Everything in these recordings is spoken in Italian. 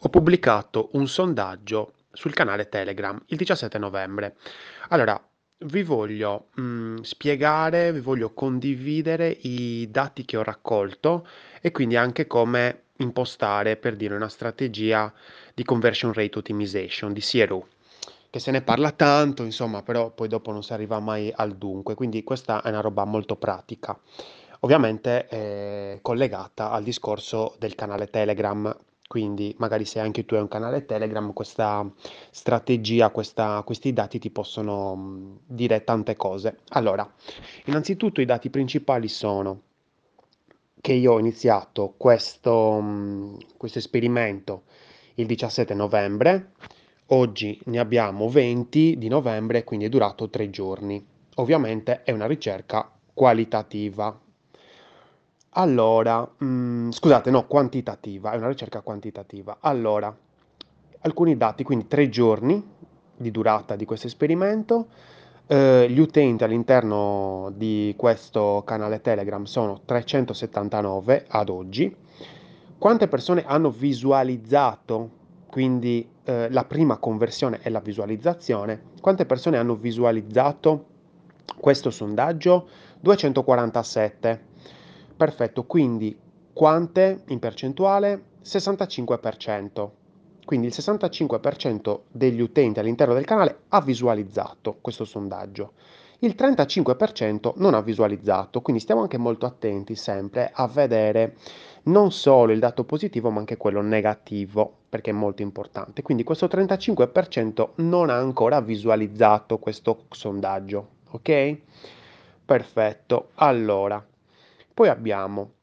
ho pubblicato un sondaggio sul canale Telegram il 17 novembre. Allora, vi voglio mh, spiegare, vi voglio condividere i dati che ho raccolto e quindi anche come impostare per dire una strategia di conversion rate optimization di CRO che se ne parla tanto, insomma, però poi dopo non si arriva mai al dunque, quindi questa è una roba molto pratica. Ovviamente è collegata al discorso del canale Telegram quindi magari se anche tu hai un canale Telegram, questa strategia, questa- questi dati ti possono mh, dire tante cose. Allora, innanzitutto i dati principali sono che io ho iniziato questo, mh, questo esperimento il 17 novembre, oggi ne abbiamo 20 di novembre, quindi è durato tre giorni. Ovviamente è una ricerca qualitativa, allora, mhmm, scusate, no, quantitativa, è una ricerca quantitativa. Allora, alcuni dati, quindi 3 giorni di durata di questo esperimento, ehm, gli utenti all'interno di questo canale Telegram sono 379 ad oggi. Quante persone hanno visualizzato, quindi, ehm, la prima conversione è la visualizzazione, quante persone hanno visualizzato questo sondaggio? 247. Perfetto, quindi quante in percentuale? 65%. Quindi il 65% degli utenti all'interno del canale ha visualizzato questo sondaggio. Il 35% non ha visualizzato, quindi stiamo anche molto attenti sempre a vedere non solo il dato positivo ma anche quello negativo, perché è molto importante. Quindi questo 35% non ha ancora visualizzato questo sondaggio, ok? Perfetto. Allora, poi abbiamo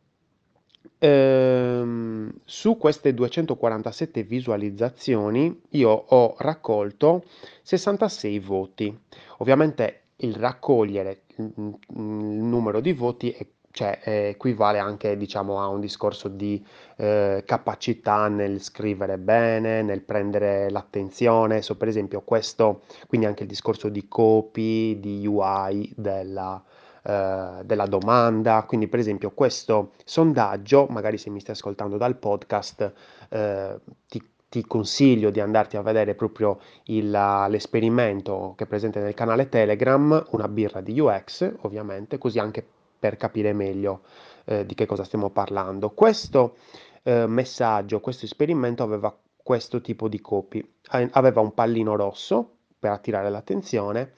ehm, su queste 247 visualizzazioni io ho raccolto 66 voti. Ovviamente il raccogliere il, il numero di voti è cioè eh, equivale anche diciamo a un discorso di eh, capacità nel scrivere bene, nel prendere l'attenzione, so per esempio questo, quindi anche il discorso di copy, di UI della, eh, della domanda. Quindi, per esempio, questo sondaggio, magari se mi stai ascoltando dal podcast, eh, ti, ti, consiglio di andarti a vedere proprio il, l'esperimento che è presente nel canale Telegram, una birra di UX, ovviamente, così anche per capire meglio eh, di che cosa stiamo parlando. Questo eh, messaggio, questo esperimento aveva questo tipo di copy, aveva un pallino rosso per attirare l'attenzione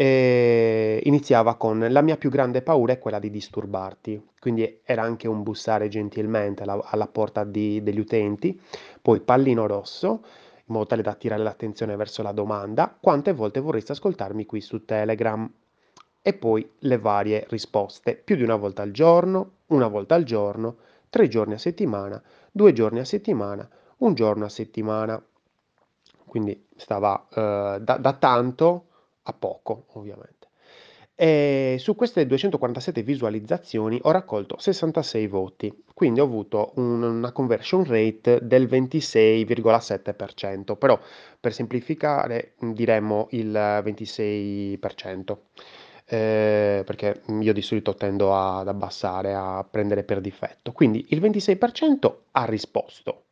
e iniziava con la mia più grande paura è quella di disturbarti, quindi era anche un bussare gentilmente alla, alla porta di, degli utenti, poi pallino rosso, in modo tale da attirare l'attenzione verso la domanda, quante volte vorresti ascoltarmi qui su Telegram? E poi le varie risposte, più di una volta al giorno, una volta al giorno, tre giorni a settimana, due giorni a settimana, un giorno a settimana. Quindi stava eh, da, da tanto a poco ovviamente. E su queste 247 visualizzazioni ho raccolto 66 voti, quindi ho avuto un, una conversion rate del 26,7%, però per semplificare diremmo il 26%. Eh, perché io di solito tendo ad abbassare, a prendere per difetto. Quindi il 26% ha risposto,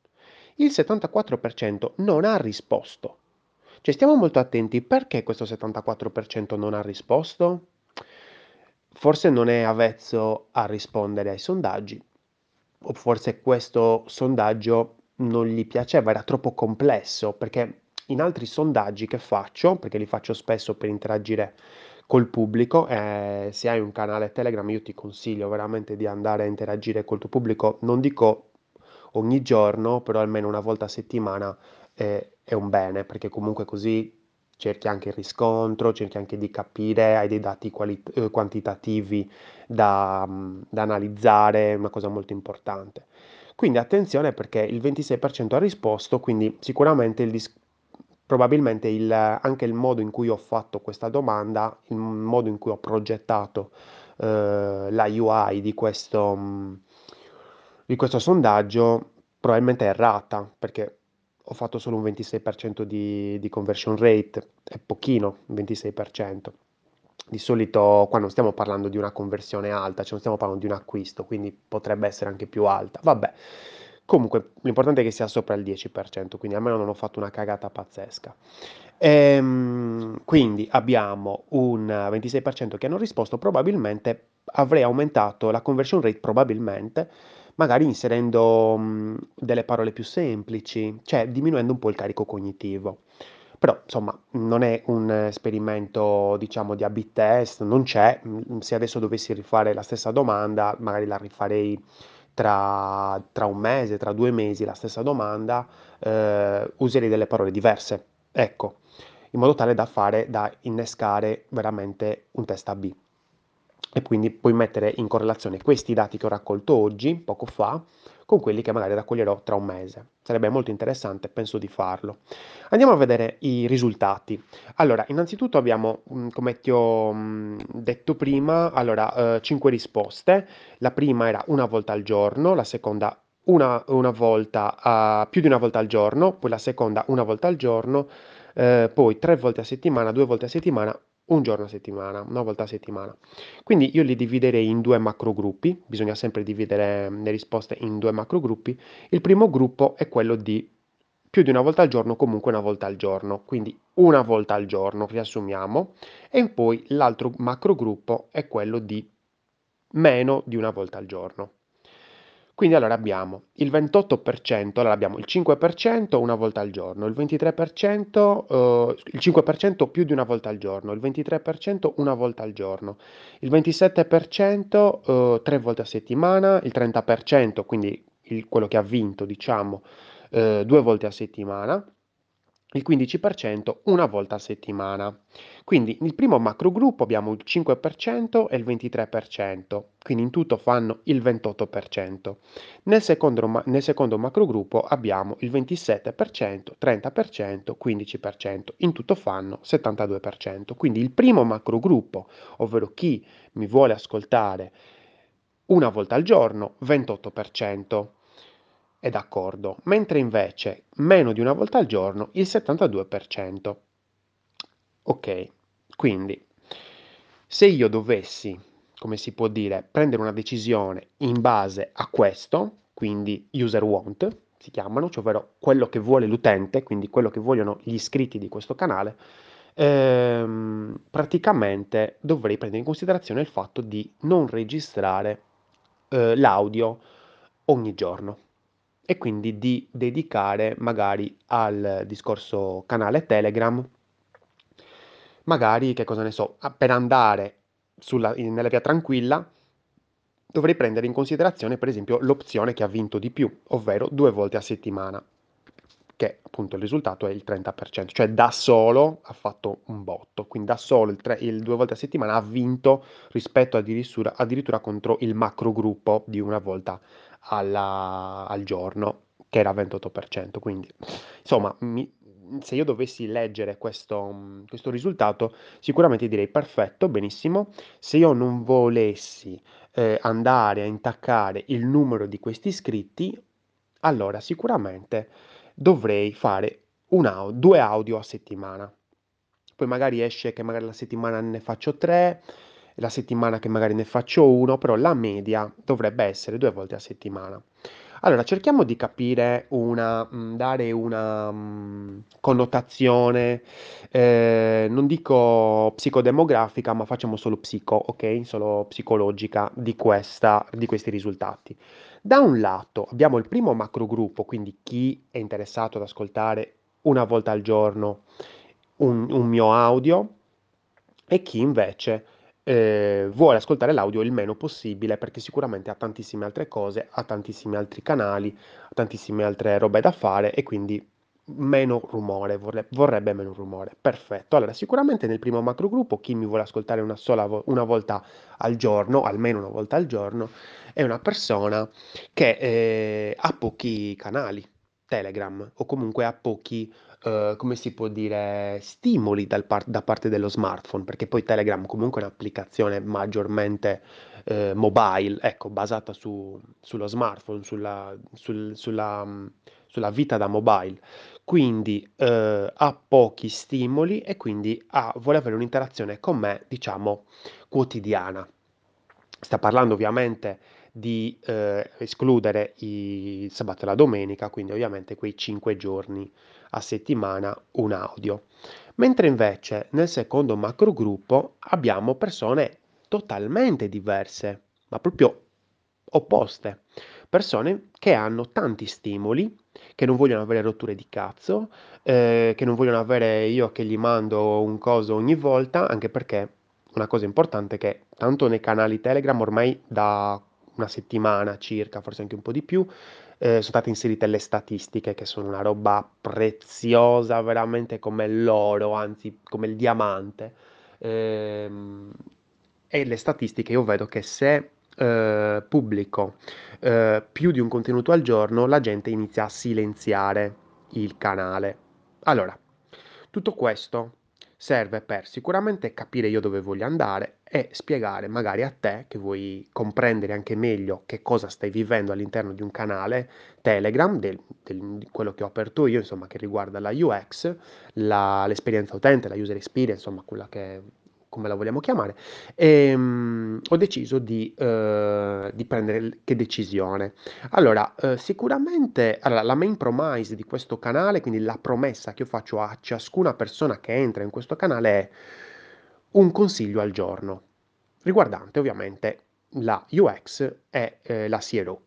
il 74% non ha risposto. Cioè stiamo molto attenti, perché questo 74% non ha risposto? Forse non è avvezzo a rispondere ai sondaggi, o forse questo sondaggio non gli piaceva, era troppo complesso, perché in altri sondaggi che faccio, perché li faccio spesso per interagire col pubblico, eh, se hai un canale Telegram io ti consiglio veramente di andare a interagire col tuo pubblico, non dico ogni giorno, però almeno una volta a settimana eh, è un bene, perché comunque così cerchi anche il riscontro, cerchi anche di capire, hai dei dati quali- eh, quantitativi da, mm, da analizzare, è una cosa molto importante. Quindi attenzione perché il 26% ha risposto, quindi sicuramente il dis- probabilmente il, anche il modo in cui ho fatto questa domanda, il modo in cui ho progettato eh, la UI di questo, mm, di questo sondaggio probabilmente è errata, perché ho fatto solo un 26% di, di conversion rate, è pochino, 26%. Di solito qua non stiamo parlando di una conversione alta, cioè non stiamo parlando di un acquisto, quindi potrebbe essere anche più alta. Vabbè, Comunque, l'importante è che sia sopra il 10%, quindi almeno non ho fatto una cagata pazzesca. Ehm, quindi abbiamo un 26% che hanno risposto, probabilmente avrei aumentato la conversion rate, probabilmente, magari inserendo mh, delle parole più semplici, cioè diminuendo un po' il carico cognitivo. Però, insomma, non è un esperimento, diciamo, di A-B test, non c'è. Se adesso dovessi rifare la stessa domanda, magari la rifarei tra, tra un mese, tra due mesi, la stessa domanda, eh, userei delle parole diverse. Ecco, in modo tale da fare, da innescare veramente un test A-B e quindi puoi mettere in correlazione questi dati che ho raccolto oggi, poco fa, con quelli che magari raccoglierò tra un mese. Sarebbe molto interessante, penso di farlo. Andiamo a vedere i risultati. Allora, innanzitutto abbiamo, mm, come ti ho mm, detto prima, allora, eh, 5 risposte. La prima era una volta al giorno, la seconda una, una volta, uh, più di una volta al giorno, poi la seconda una volta al giorno, eh, poi tre volte a settimana, due volte a settimana, un giorno a settimana, una volta a settimana. Quindi io li dividerei in due macro gruppi, bisogna sempre dividere le risposte in due macro gruppi. Il primo gruppo è quello di più di una volta al giorno, comunque una volta al giorno, quindi una volta al giorno, riassumiamo, e poi l'altro macro gruppo è quello di meno di una volta al giorno. Quindi allora abbiamo il 28%, allora abbiamo il 5% una volta al giorno, il 23%, eh, il 5% più di una volta al giorno, il 23% una volta al giorno, il 27% eh, tre volte a settimana, il 30%, quindi il, quello che ha vinto, diciamo, eh, due volte a settimana, il 15% una volta a settimana. Quindi nel primo macro gruppo abbiamo il 5% e il 23%, quindi in tutto fanno il 28%. Nel secondo, nel secondo macro gruppo abbiamo il 27%, 30%, 15%, in tutto fanno 72%. Quindi il primo macro gruppo, ovvero chi mi vuole ascoltare una volta al giorno, 28% è d'accordo, mentre invece meno di una volta al giorno il 72%. Ok, quindi se io dovessi, come si può dire, prendere una decisione in base a questo, quindi user want, si chiamano, cioè ovvero quello che vuole l'utente, quindi quello che vogliono gli iscritti di questo canale, ehm, praticamente dovrei prendere in considerazione il fatto di non registrare eh, l'audio ogni giorno e quindi di dedicare magari al discorso canale Telegram, magari, che cosa ne so, per andare sulla, nella via tranquilla, dovrei prendere in considerazione per esempio l'opzione che ha vinto di più, ovvero due volte a settimana, che appunto il risultato è il 30%, cioè da solo ha fatto un botto, quindi da solo il, tre, il due volte a settimana ha vinto rispetto addirittura, addirittura contro il macro gruppo di una volta alla, al giorno, che era 28%. Quindi, insomma, mi, se io dovessi leggere questo, questo, risultato, sicuramente direi perfetto, benissimo. Se io non volessi eh, andare a intaccare il numero di questi iscritti, allora sicuramente dovrei fare un due audio a settimana. Poi magari esce che magari la settimana ne faccio tre, la settimana che magari ne faccio uno, però la media dovrebbe essere due volte a settimana. Allora, cerchiamo di capire una, mh, dare una mh, connotazione, eh, non dico psicodemografica, ma facciamo solo psico, ok? Solo psicologica di, questa, di questi risultati. Da un lato abbiamo il primo macro gruppo, quindi chi è interessato ad ascoltare una volta al giorno un, un mio audio e chi invece eh, vuole ascoltare l'audio il meno possibile perché sicuramente ha tantissime altre cose, ha tantissimi altri canali, ha tantissime altre robe da fare e quindi meno rumore, vorrebbe, vorrebbe meno rumore. Perfetto. Allora, sicuramente nel primo macro gruppo chi mi vuole ascoltare una sola vo- una volta al giorno, almeno una volta al giorno, è una persona che eh, ha pochi canali Telegram o comunque ha pochi eh, come si può dire, stimoli dal par- da parte dello smartphone, perché poi Telegram comunque è un'applicazione maggiormente eh, mobile, ecco, basata su- sullo smartphone, sulla, sul- sulla, mm, sulla vita da mobile. Quindi eh, ha pochi stimoli e quindi ha- vuole avere un'interazione con me, diciamo, quotidiana. Sta parlando ovviamente di eh, escludere il sabato e la domenica, quindi ovviamente quei 5 giorni a settimana un audio. Mentre invece nel secondo macrogruppo abbiamo persone totalmente diverse, ma proprio opposte. Persone che hanno tanti stimoli, che non vogliono avere rotture di cazzo, eh, che non vogliono avere io che gli mando un coso ogni volta, anche perché una cosa importante è che tanto nei canali Telegram ormai da una settimana circa, forse anche un po' di più, eh, sono state inserite le statistiche che sono una roba preziosa, veramente come l'oro, anzi come il diamante. Ehm, e le statistiche io vedo che se eh, pubblico eh, più di un contenuto al giorno, la gente inizia a silenziare il canale. Allora, tutto questo serve per sicuramente capire io dove voglio andare e spiegare magari a te che vuoi comprendere anche meglio che cosa stai vivendo all'interno di un canale Telegram, del, del, quello che ho aperto io, insomma, che riguarda la UX, la, l'esperienza utente, la user experience, insomma, quella che come la vogliamo chiamare, e um, ho deciso di, uh, di, prendere che decisione. Allora, uh, sicuramente allora, la main promise di questo canale, quindi la promessa che io faccio a ciascuna persona che entra in questo canale è un consiglio al giorno, riguardante ovviamente la UX e eh, la CRO.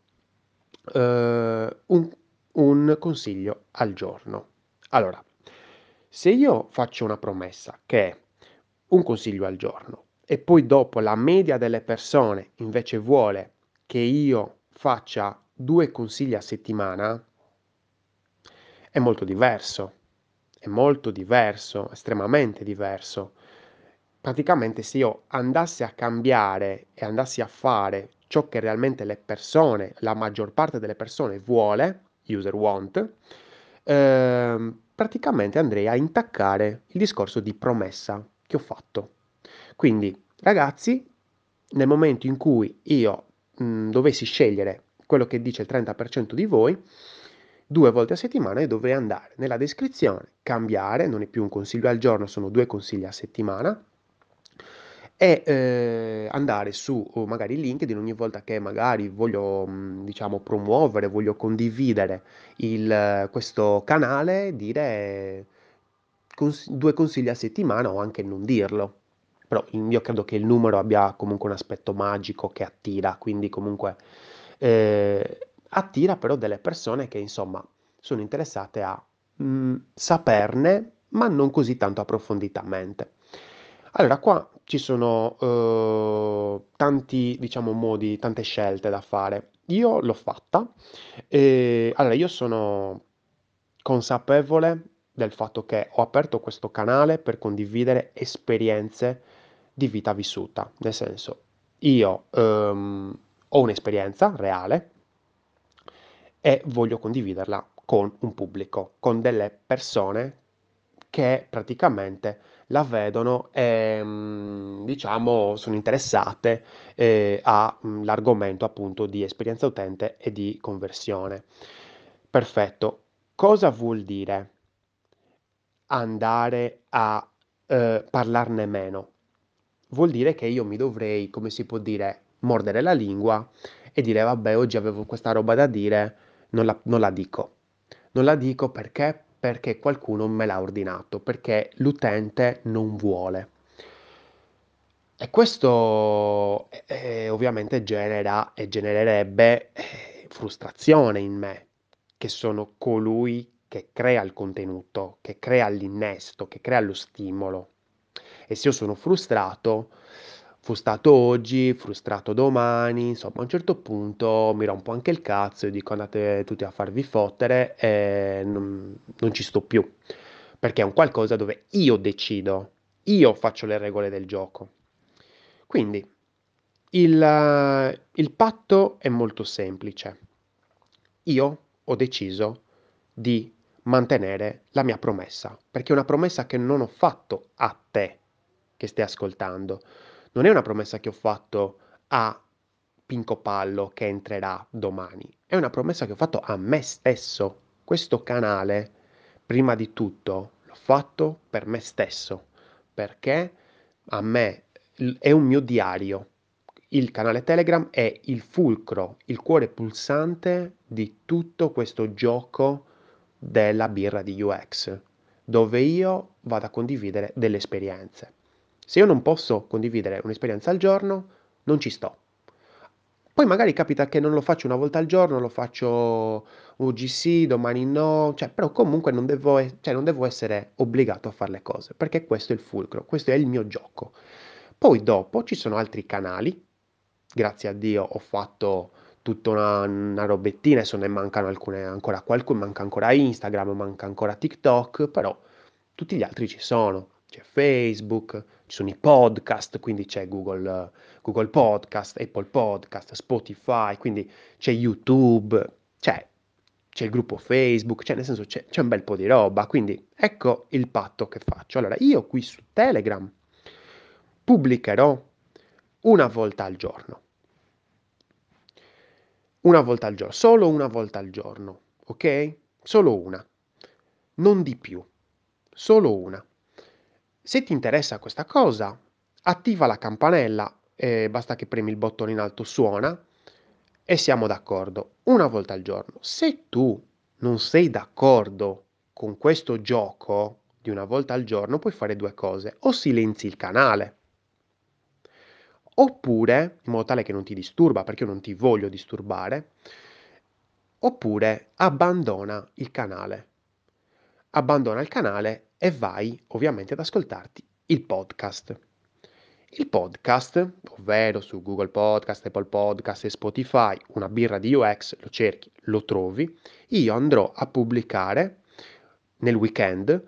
Uh, un, un consiglio al giorno. Allora, se io faccio una promessa che un consiglio al giorno e poi dopo la media delle persone invece vuole che io faccia due consigli a settimana, è molto diverso, è molto diverso, estremamente diverso. Praticamente se io andassi a cambiare e andassi a fare ciò che realmente le persone, la maggior parte delle persone vuole, user want, eh, praticamente andrei a intaccare il discorso di promessa che ho fatto. Quindi, ragazzi, nel momento in cui io mh, dovessi scegliere quello che dice il 30% di voi, due volte a settimana io dovrei andare nella descrizione, cambiare, non è più un consiglio al giorno, sono due consigli a settimana, e eh, andare su magari il LinkedIn ogni volta che magari voglio diciamo promuovere, voglio condividere il, questo canale, dire cons- due consigli a settimana o anche non dirlo. Però io credo che il numero abbia comunque un aspetto magico che attira, quindi comunque eh, attira però delle persone che insomma sono interessate a mh, mm, saperne, ma non così tanto approfonditamente. Allora, qua ci sono eh, tanti, diciamo, modi, tante scelte da fare. Io l'ho fatta. E, allora, io sono consapevole del fatto che ho aperto questo canale per condividere esperienze di vita vissuta, nel senso io um, ho un'esperienza reale e voglio condividerla con un pubblico, con delle persone che praticamente la vedono e mm, diciamo sono interessate eh, all'argomento appunto di esperienza utente e di conversione. Perfetto. Cosa vuol dire? Andare a eh, parlarne meno. Vuol dire che io mi dovrei, come si può dire, mordere la lingua e dire vabbè oggi avevo questa roba da dire, non la, non la dico. Non la dico perché? Perché qualcuno me l'ha ordinato, perché l'utente non vuole. E questo eh, ovviamente genera e genererebbe eh, frustrazione in me, che sono colui che crea il contenuto, che crea l'innesto, che crea lo stimolo. E se io sono frustrato, frustrato oggi, frustrato domani, insomma a un certo punto mi rompo anche il cazzo e dico andate tutti a farvi fottere e non, non ci sto più, perché è un qualcosa dove io decido, io faccio le regole del gioco. Quindi il, il patto è molto semplice. Io ho deciso di mantenere la mia promessa, perché è una promessa che non ho fatto a te che stai ascoltando, non è una promessa che ho fatto a Pinco Pallo che entrerà domani, è una promessa che ho fatto a me stesso. Questo canale, prima di tutto, l'ho fatto per me stesso, perché a me è un mio diario. il canale Telegram è il fulcro, il cuore pulsante di tutto questo gioco della birra di UX, dove io vado a condividere delle esperienze. Se io non posso condividere un'esperienza al giorno, non ci sto. Poi magari capita che non lo faccio una volta al giorno, lo faccio UGC, domani no, cioè, però comunque non devo, cioè, non devo essere obbligato a fare le cose, perché questo è il fulcro, questo è il mio gioco. Poi dopo ci sono altri canali, grazie a Dio ho fatto tutta una, una robettina, adesso ne mancano alcune ancora qualcuno, manca ancora Instagram, manca ancora TikTok, però tutti gli altri ci sono, c'è Facebook, ci sono i podcast, quindi c'è Google, Google Podcast, Apple Podcast, Spotify, quindi c'è YouTube, c'è, c'è il gruppo Facebook, cioè nel senso c'è, c'è un bel po' di roba, quindi ecco il patto che faccio. Allora, io qui su Telegram pubblicherò una volta al giorno. Una volta al giorno, solo una volta al giorno, ok? Solo una, non di più, solo una. Se ti interessa questa cosa, attiva la campanella, eh, basta che premi il bottone in alto suona e siamo d'accordo, una volta al giorno. Se tu non sei d'accordo con questo gioco di una volta al giorno, puoi fare due cose, o silenzi il canale oppure, in modo tale che non ti disturba, perché io non ti voglio disturbare, oppure abbandona il canale. Abbandona il canale e vai ovviamente ad ascoltarti il podcast. Il podcast, ovvero su Google Podcast, Apple Podcast e Spotify, una birra di UX, lo cerchi, lo trovi, io andrò a pubblicare nel weekend,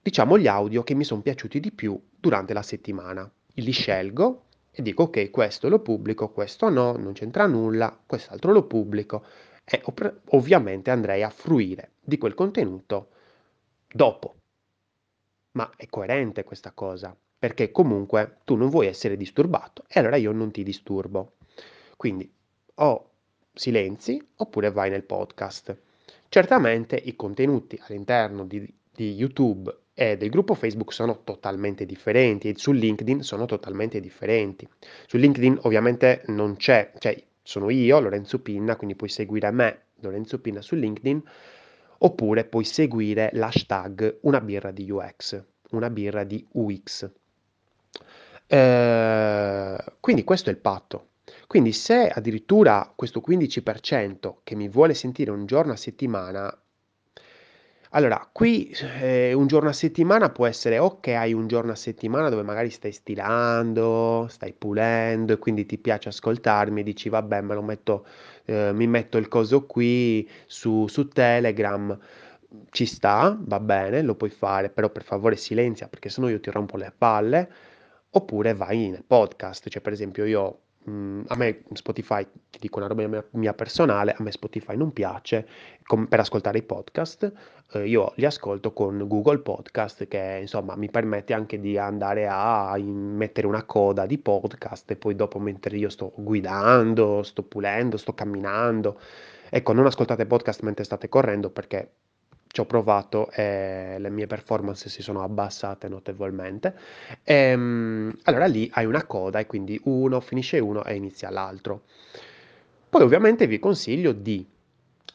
diciamo, gli audio che mi sono piaciuti di più durante la settimana. Li scelgo e dico ok, questo lo pubblico, questo no, non c'entra nulla, quest'altro lo pubblico e ovviamente andrei a fruire di quel contenuto dopo. Ma è coerente questa cosa, perché comunque tu non vuoi essere disturbato e allora io non ti disturbo. Quindi o silenzi oppure vai nel podcast. Certamente i contenuti all'interno di, di YouTube e del gruppo Facebook sono totalmente differenti e su LinkedIn sono totalmente differenti. Su LinkedIn ovviamente non c'è, cioè sono io, Lorenzo Pinna, quindi puoi seguire me, Lorenzo Pinna su LinkedIn, oppure puoi seguire l'hashtag una birra di UX, una birra di UX. Eh, quindi questo è il patto. Quindi se addirittura questo 15% che mi vuole sentire un giorno a settimana allora, qui eh, un giorno a settimana può essere o che hai un giorno a settimana dove magari stai stilando, stai pulendo e quindi ti piace ascoltarmi e dici vabbè me lo metto, eh, mi metto il coso qui su, su Telegram, ci sta, va bene, lo puoi fare, però per favore silenzia perché sennò io ti rompo le palle, oppure vai nel podcast, cioè per esempio io Mm, a me Spotify, ti dico una roba mia, mia personale, a me Spotify non piace com- per ascoltare i podcast, eh, io li ascolto con Google Podcast che insomma mi permette anche di andare a mettere una coda di podcast e poi dopo mentre io sto guidando, sto pulendo, sto camminando, ecco non ascoltate podcast mentre state correndo perché ci ho provato e le mie performance si sono abbassate notevolmente. E, ehm, allora lì hai una coda e quindi uno finisce uno e inizia l'altro. Poi ovviamente vi consiglio di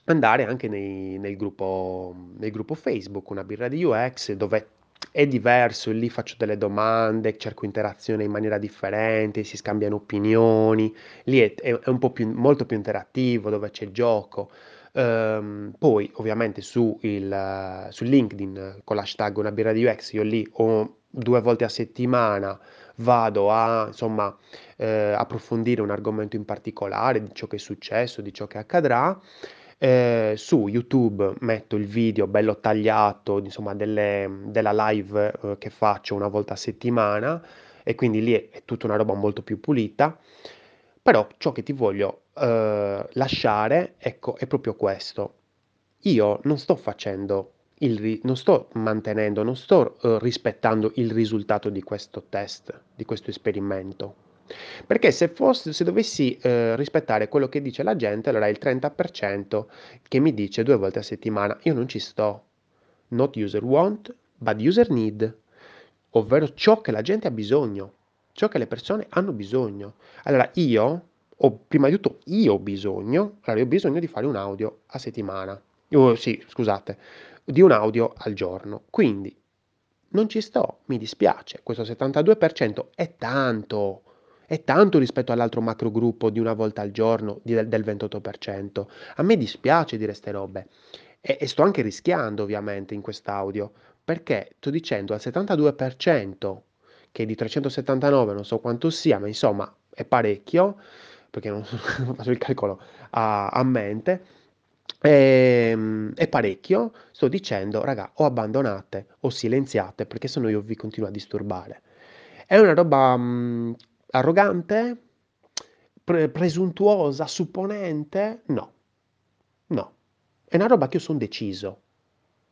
andare anche nei, nel, gruppo, nel gruppo Facebook, una birra di UX, dove è diverso, lì faccio delle domande, cerco interazione in maniera differente, si scambiano opinioni, lì è, è un po' più, molto più interattivo, dove c'è gioco. Ehm, poi ovviamente su, il, su LinkedIn con l'hashtag una birra di UX io lì ho due volte a settimana vado a insomma eh, approfondire un argomento in particolare di ciò che è successo, di ciò che accadrà. Eh, su YouTube metto il video bello tagliato, insomma, delle, della live eh, che faccio una volta a settimana e quindi lì è, è tutta una roba molto più pulita. Però ciò che ti voglio eh, lasciare, ecco, è proprio questo. Io non sto facendo il non sto mantenendo, non sto uh, rispettando il risultato di questo test, di questo esperimento. Perché se, fosse, se dovessi uh, rispettare quello che dice la gente, allora il 30% che mi dice due volte a settimana, io non ci sto. Not user want, but user need, ovvero ciò che la gente ha bisogno ciò che le persone hanno bisogno. Allora io ho, prima di tutto, io bisogno, allora io ho bisogno di fare un audio a settimana. Oh, sì, scusate, di un audio al giorno. Quindi non ci sto, mi dispiace, questo 72% è tanto, è tanto rispetto all'altro macro gruppo di una volta al giorno di, del 28%. A me dispiace dire ste robe e, e sto anche rischiando ovviamente in quest'audio, perché sto dicendo al 72%, che di 379 non so quanto sia, ma insomma è parecchio, perché non, faccio il calcolo a, a mente, è, ehm, è, parecchio, sto dicendo, raga, o abbandonate o silenziate, perché sennò io vi continuo a disturbare. È una roba mh, mm, arrogante, pre- presuntuosa, supponente? No, no. È una roba che io sono deciso.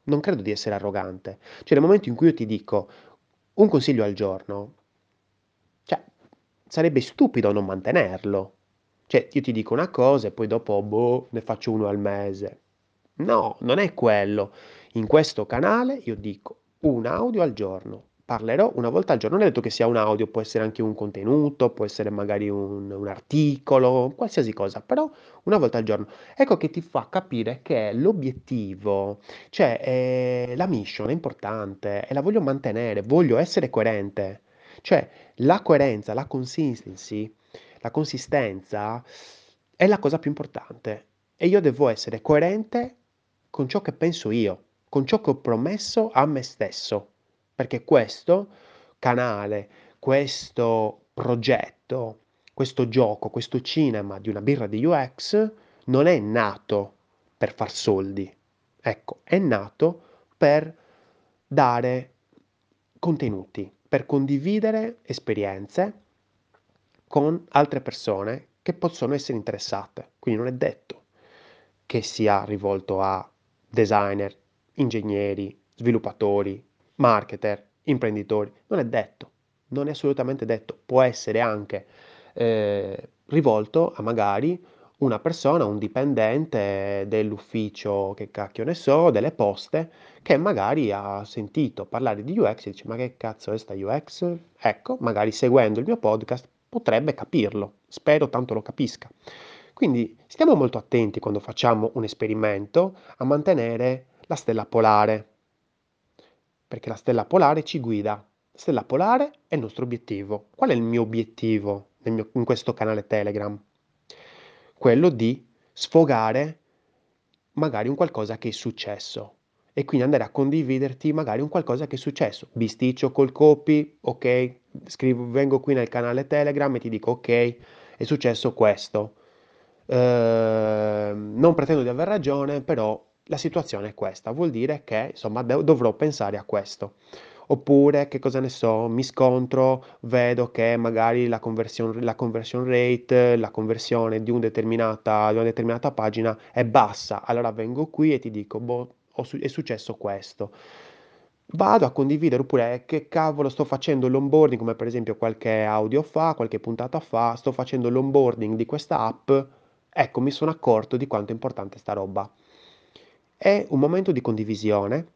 Non credo di essere arrogante. Cioè, nel momento in cui io ti dico un consiglio al giorno, cioè, sarebbe stupido non mantenerlo. Cioè, io ti dico una cosa e poi dopo, boh, ne faccio uno al mese. No, non è quello. In questo canale io dico un audio al giorno. Parlerò una volta al giorno. Non è detto che sia un audio, può essere anche un contenuto, può essere magari un, un articolo, qualsiasi cosa, però una volta al giorno. Ecco che ti fa capire che l'obiettivo, cioè eh, la mission è importante e la voglio mantenere, voglio essere coerente. Cioè la coerenza, la consistency la consistenza è la cosa più importante. E io devo essere coerente con ciò che penso io, con ciò che ho promesso a me stesso, perché questo canale, questo progetto, questo gioco, questo cinema di una birra di UX non è nato per far soldi, ecco, è nato per dare contenuti, per condividere esperienze con altre persone che possono essere interessate. Quindi non è detto che sia rivolto a designer, ingegneri, sviluppatori, marketer, imprenditori. Non è detto, non è assolutamente detto. Può essere anche eh, rivolto a magari una persona, un dipendente dell'ufficio, che cacchio ne so, delle poste, che magari ha sentito parlare di UX e dice ma che cazzo è sta UX? Ecco, magari seguendo il mio podcast potrebbe capirlo, spero tanto lo capisca. Quindi stiamo molto attenti quando facciamo un esperimento a mantenere la stella polare, perché la stella polare ci guida. La stella polare è il nostro obiettivo. Qual è il mio obiettivo mio, in questo canale Telegram? Quello di sfogare magari un qualcosa che è successo e quindi andare a condividerti magari un qualcosa che è successo. Bisticcio col copy, ok, scrivo, vengo qui nel canale Telegram e ti dico ok, è successo questo. Eh, non pretendo di aver ragione, però la situazione è questa, vuol dire che insomma dovrò pensare a questo. Oppure, che cosa ne so, mi scontro, vedo che magari la conversion, la conversion rate, la conversione di, un di una determinata pagina è bassa. Allora vengo qui e ti dico, boh, è successo questo vado a condividere oppure che cavolo sto facendo l'onboarding, come per esempio qualche audio fa, qualche puntata fa, sto facendo l'onboarding di questa app, ecco mi sono accorto di quanto è importante sta roba. È un momento di condivisione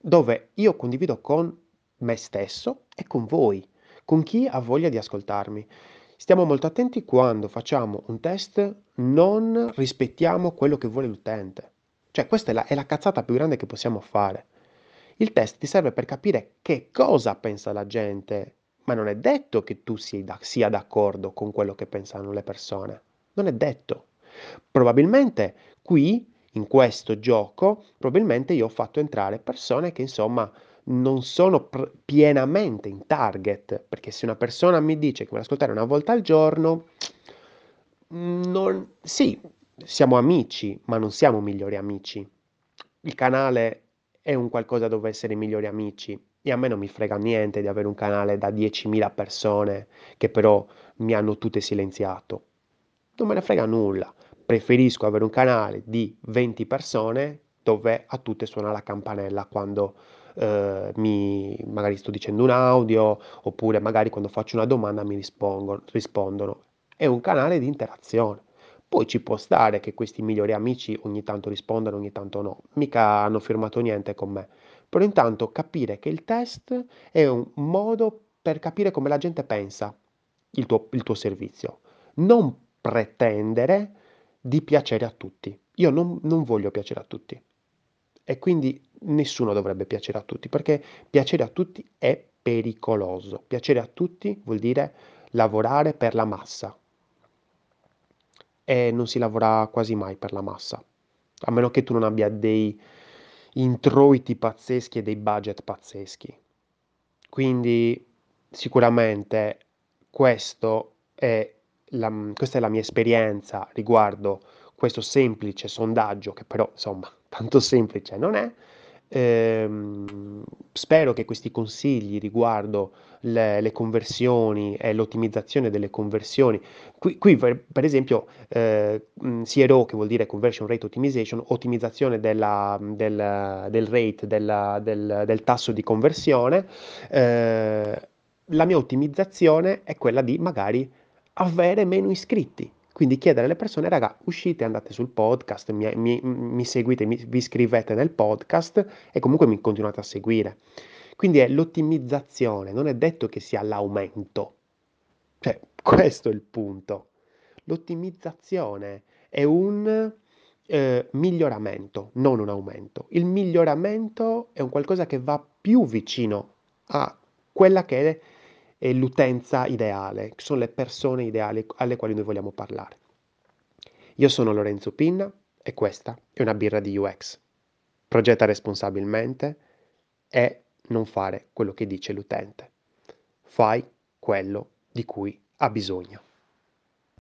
dove io condivido con me stesso e con voi, con chi ha voglia di ascoltarmi. Stiamo molto attenti quando facciamo un test, non rispettiamo quello che vuole l'utente. Cioè questa è la, è la cazzata più grande che possiamo fare. Il test ti serve per capire che cosa pensa la gente, ma non è detto che tu sia d'accordo con quello che pensano le persone. Non è detto. Probabilmente qui, in questo gioco, probabilmente io ho fatto entrare persone che insomma non sono pr- pienamente in target, perché se una persona mi dice che vuole ascoltare una volta al giorno, non... sì, siamo amici, ma non siamo migliori amici. Il canale è un qualcosa dove essere migliori amici. E a me non mi frega niente di avere un canale da 10.000 persone che però mi hanno tutte silenziato. Non me ne frega nulla. Preferisco avere un canale di 20 persone dove a tutte suona la campanella quando eh, mi, magari sto dicendo un audio oppure magari quando faccio una domanda mi rispondono. È un canale di interazione. Poi ci può stare che questi migliori amici ogni tanto rispondano, ogni tanto no, mica hanno firmato niente con me. Però intanto capire che il test è un modo per capire come la gente pensa il tuo, il tuo servizio. Non pretendere di piacere a tutti. Io non, non voglio piacere a tutti. E quindi nessuno dovrebbe piacere a tutti, perché piacere a tutti è pericoloso. Piacere a tutti vuol dire lavorare per la massa. E non si lavora quasi mai per la massa, a meno che tu non abbia dei introiti pazzeschi e dei budget pazzeschi. Quindi sicuramente è la, questa è la mia esperienza riguardo questo semplice sondaggio, che però insomma tanto semplice non è. Ehm, spero che questi consigli riguardo le, le conversioni e l'ottimizzazione delle conversioni, qui, qui per, per, esempio eh, CRO che vuol dire Conversion Rate Optimization, ottimizzazione della, del, del, rate, della, del, del, tasso di conversione, eh, la mia ottimizzazione è quella di magari avere meno iscritti. Quindi chiedere alle persone, raga, uscite, andate sul podcast, mi, mi, mi seguite, mi, vi iscrivete nel podcast e comunque mi continuate a seguire. Quindi è l'ottimizzazione, non è detto che sia l'aumento. Cioè, questo è il punto. L'ottimizzazione è un eh, miglioramento, non un aumento. Il miglioramento è un qualcosa che va più vicino a quella che è è l'utenza ideale, sono le persone ideali alle quali noi vogliamo parlare. Io sono Lorenzo Pinna e questa è una birra di UX. Progetta responsabilmente e non fare quello che dice l'utente. Fai quello di cui ha bisogno.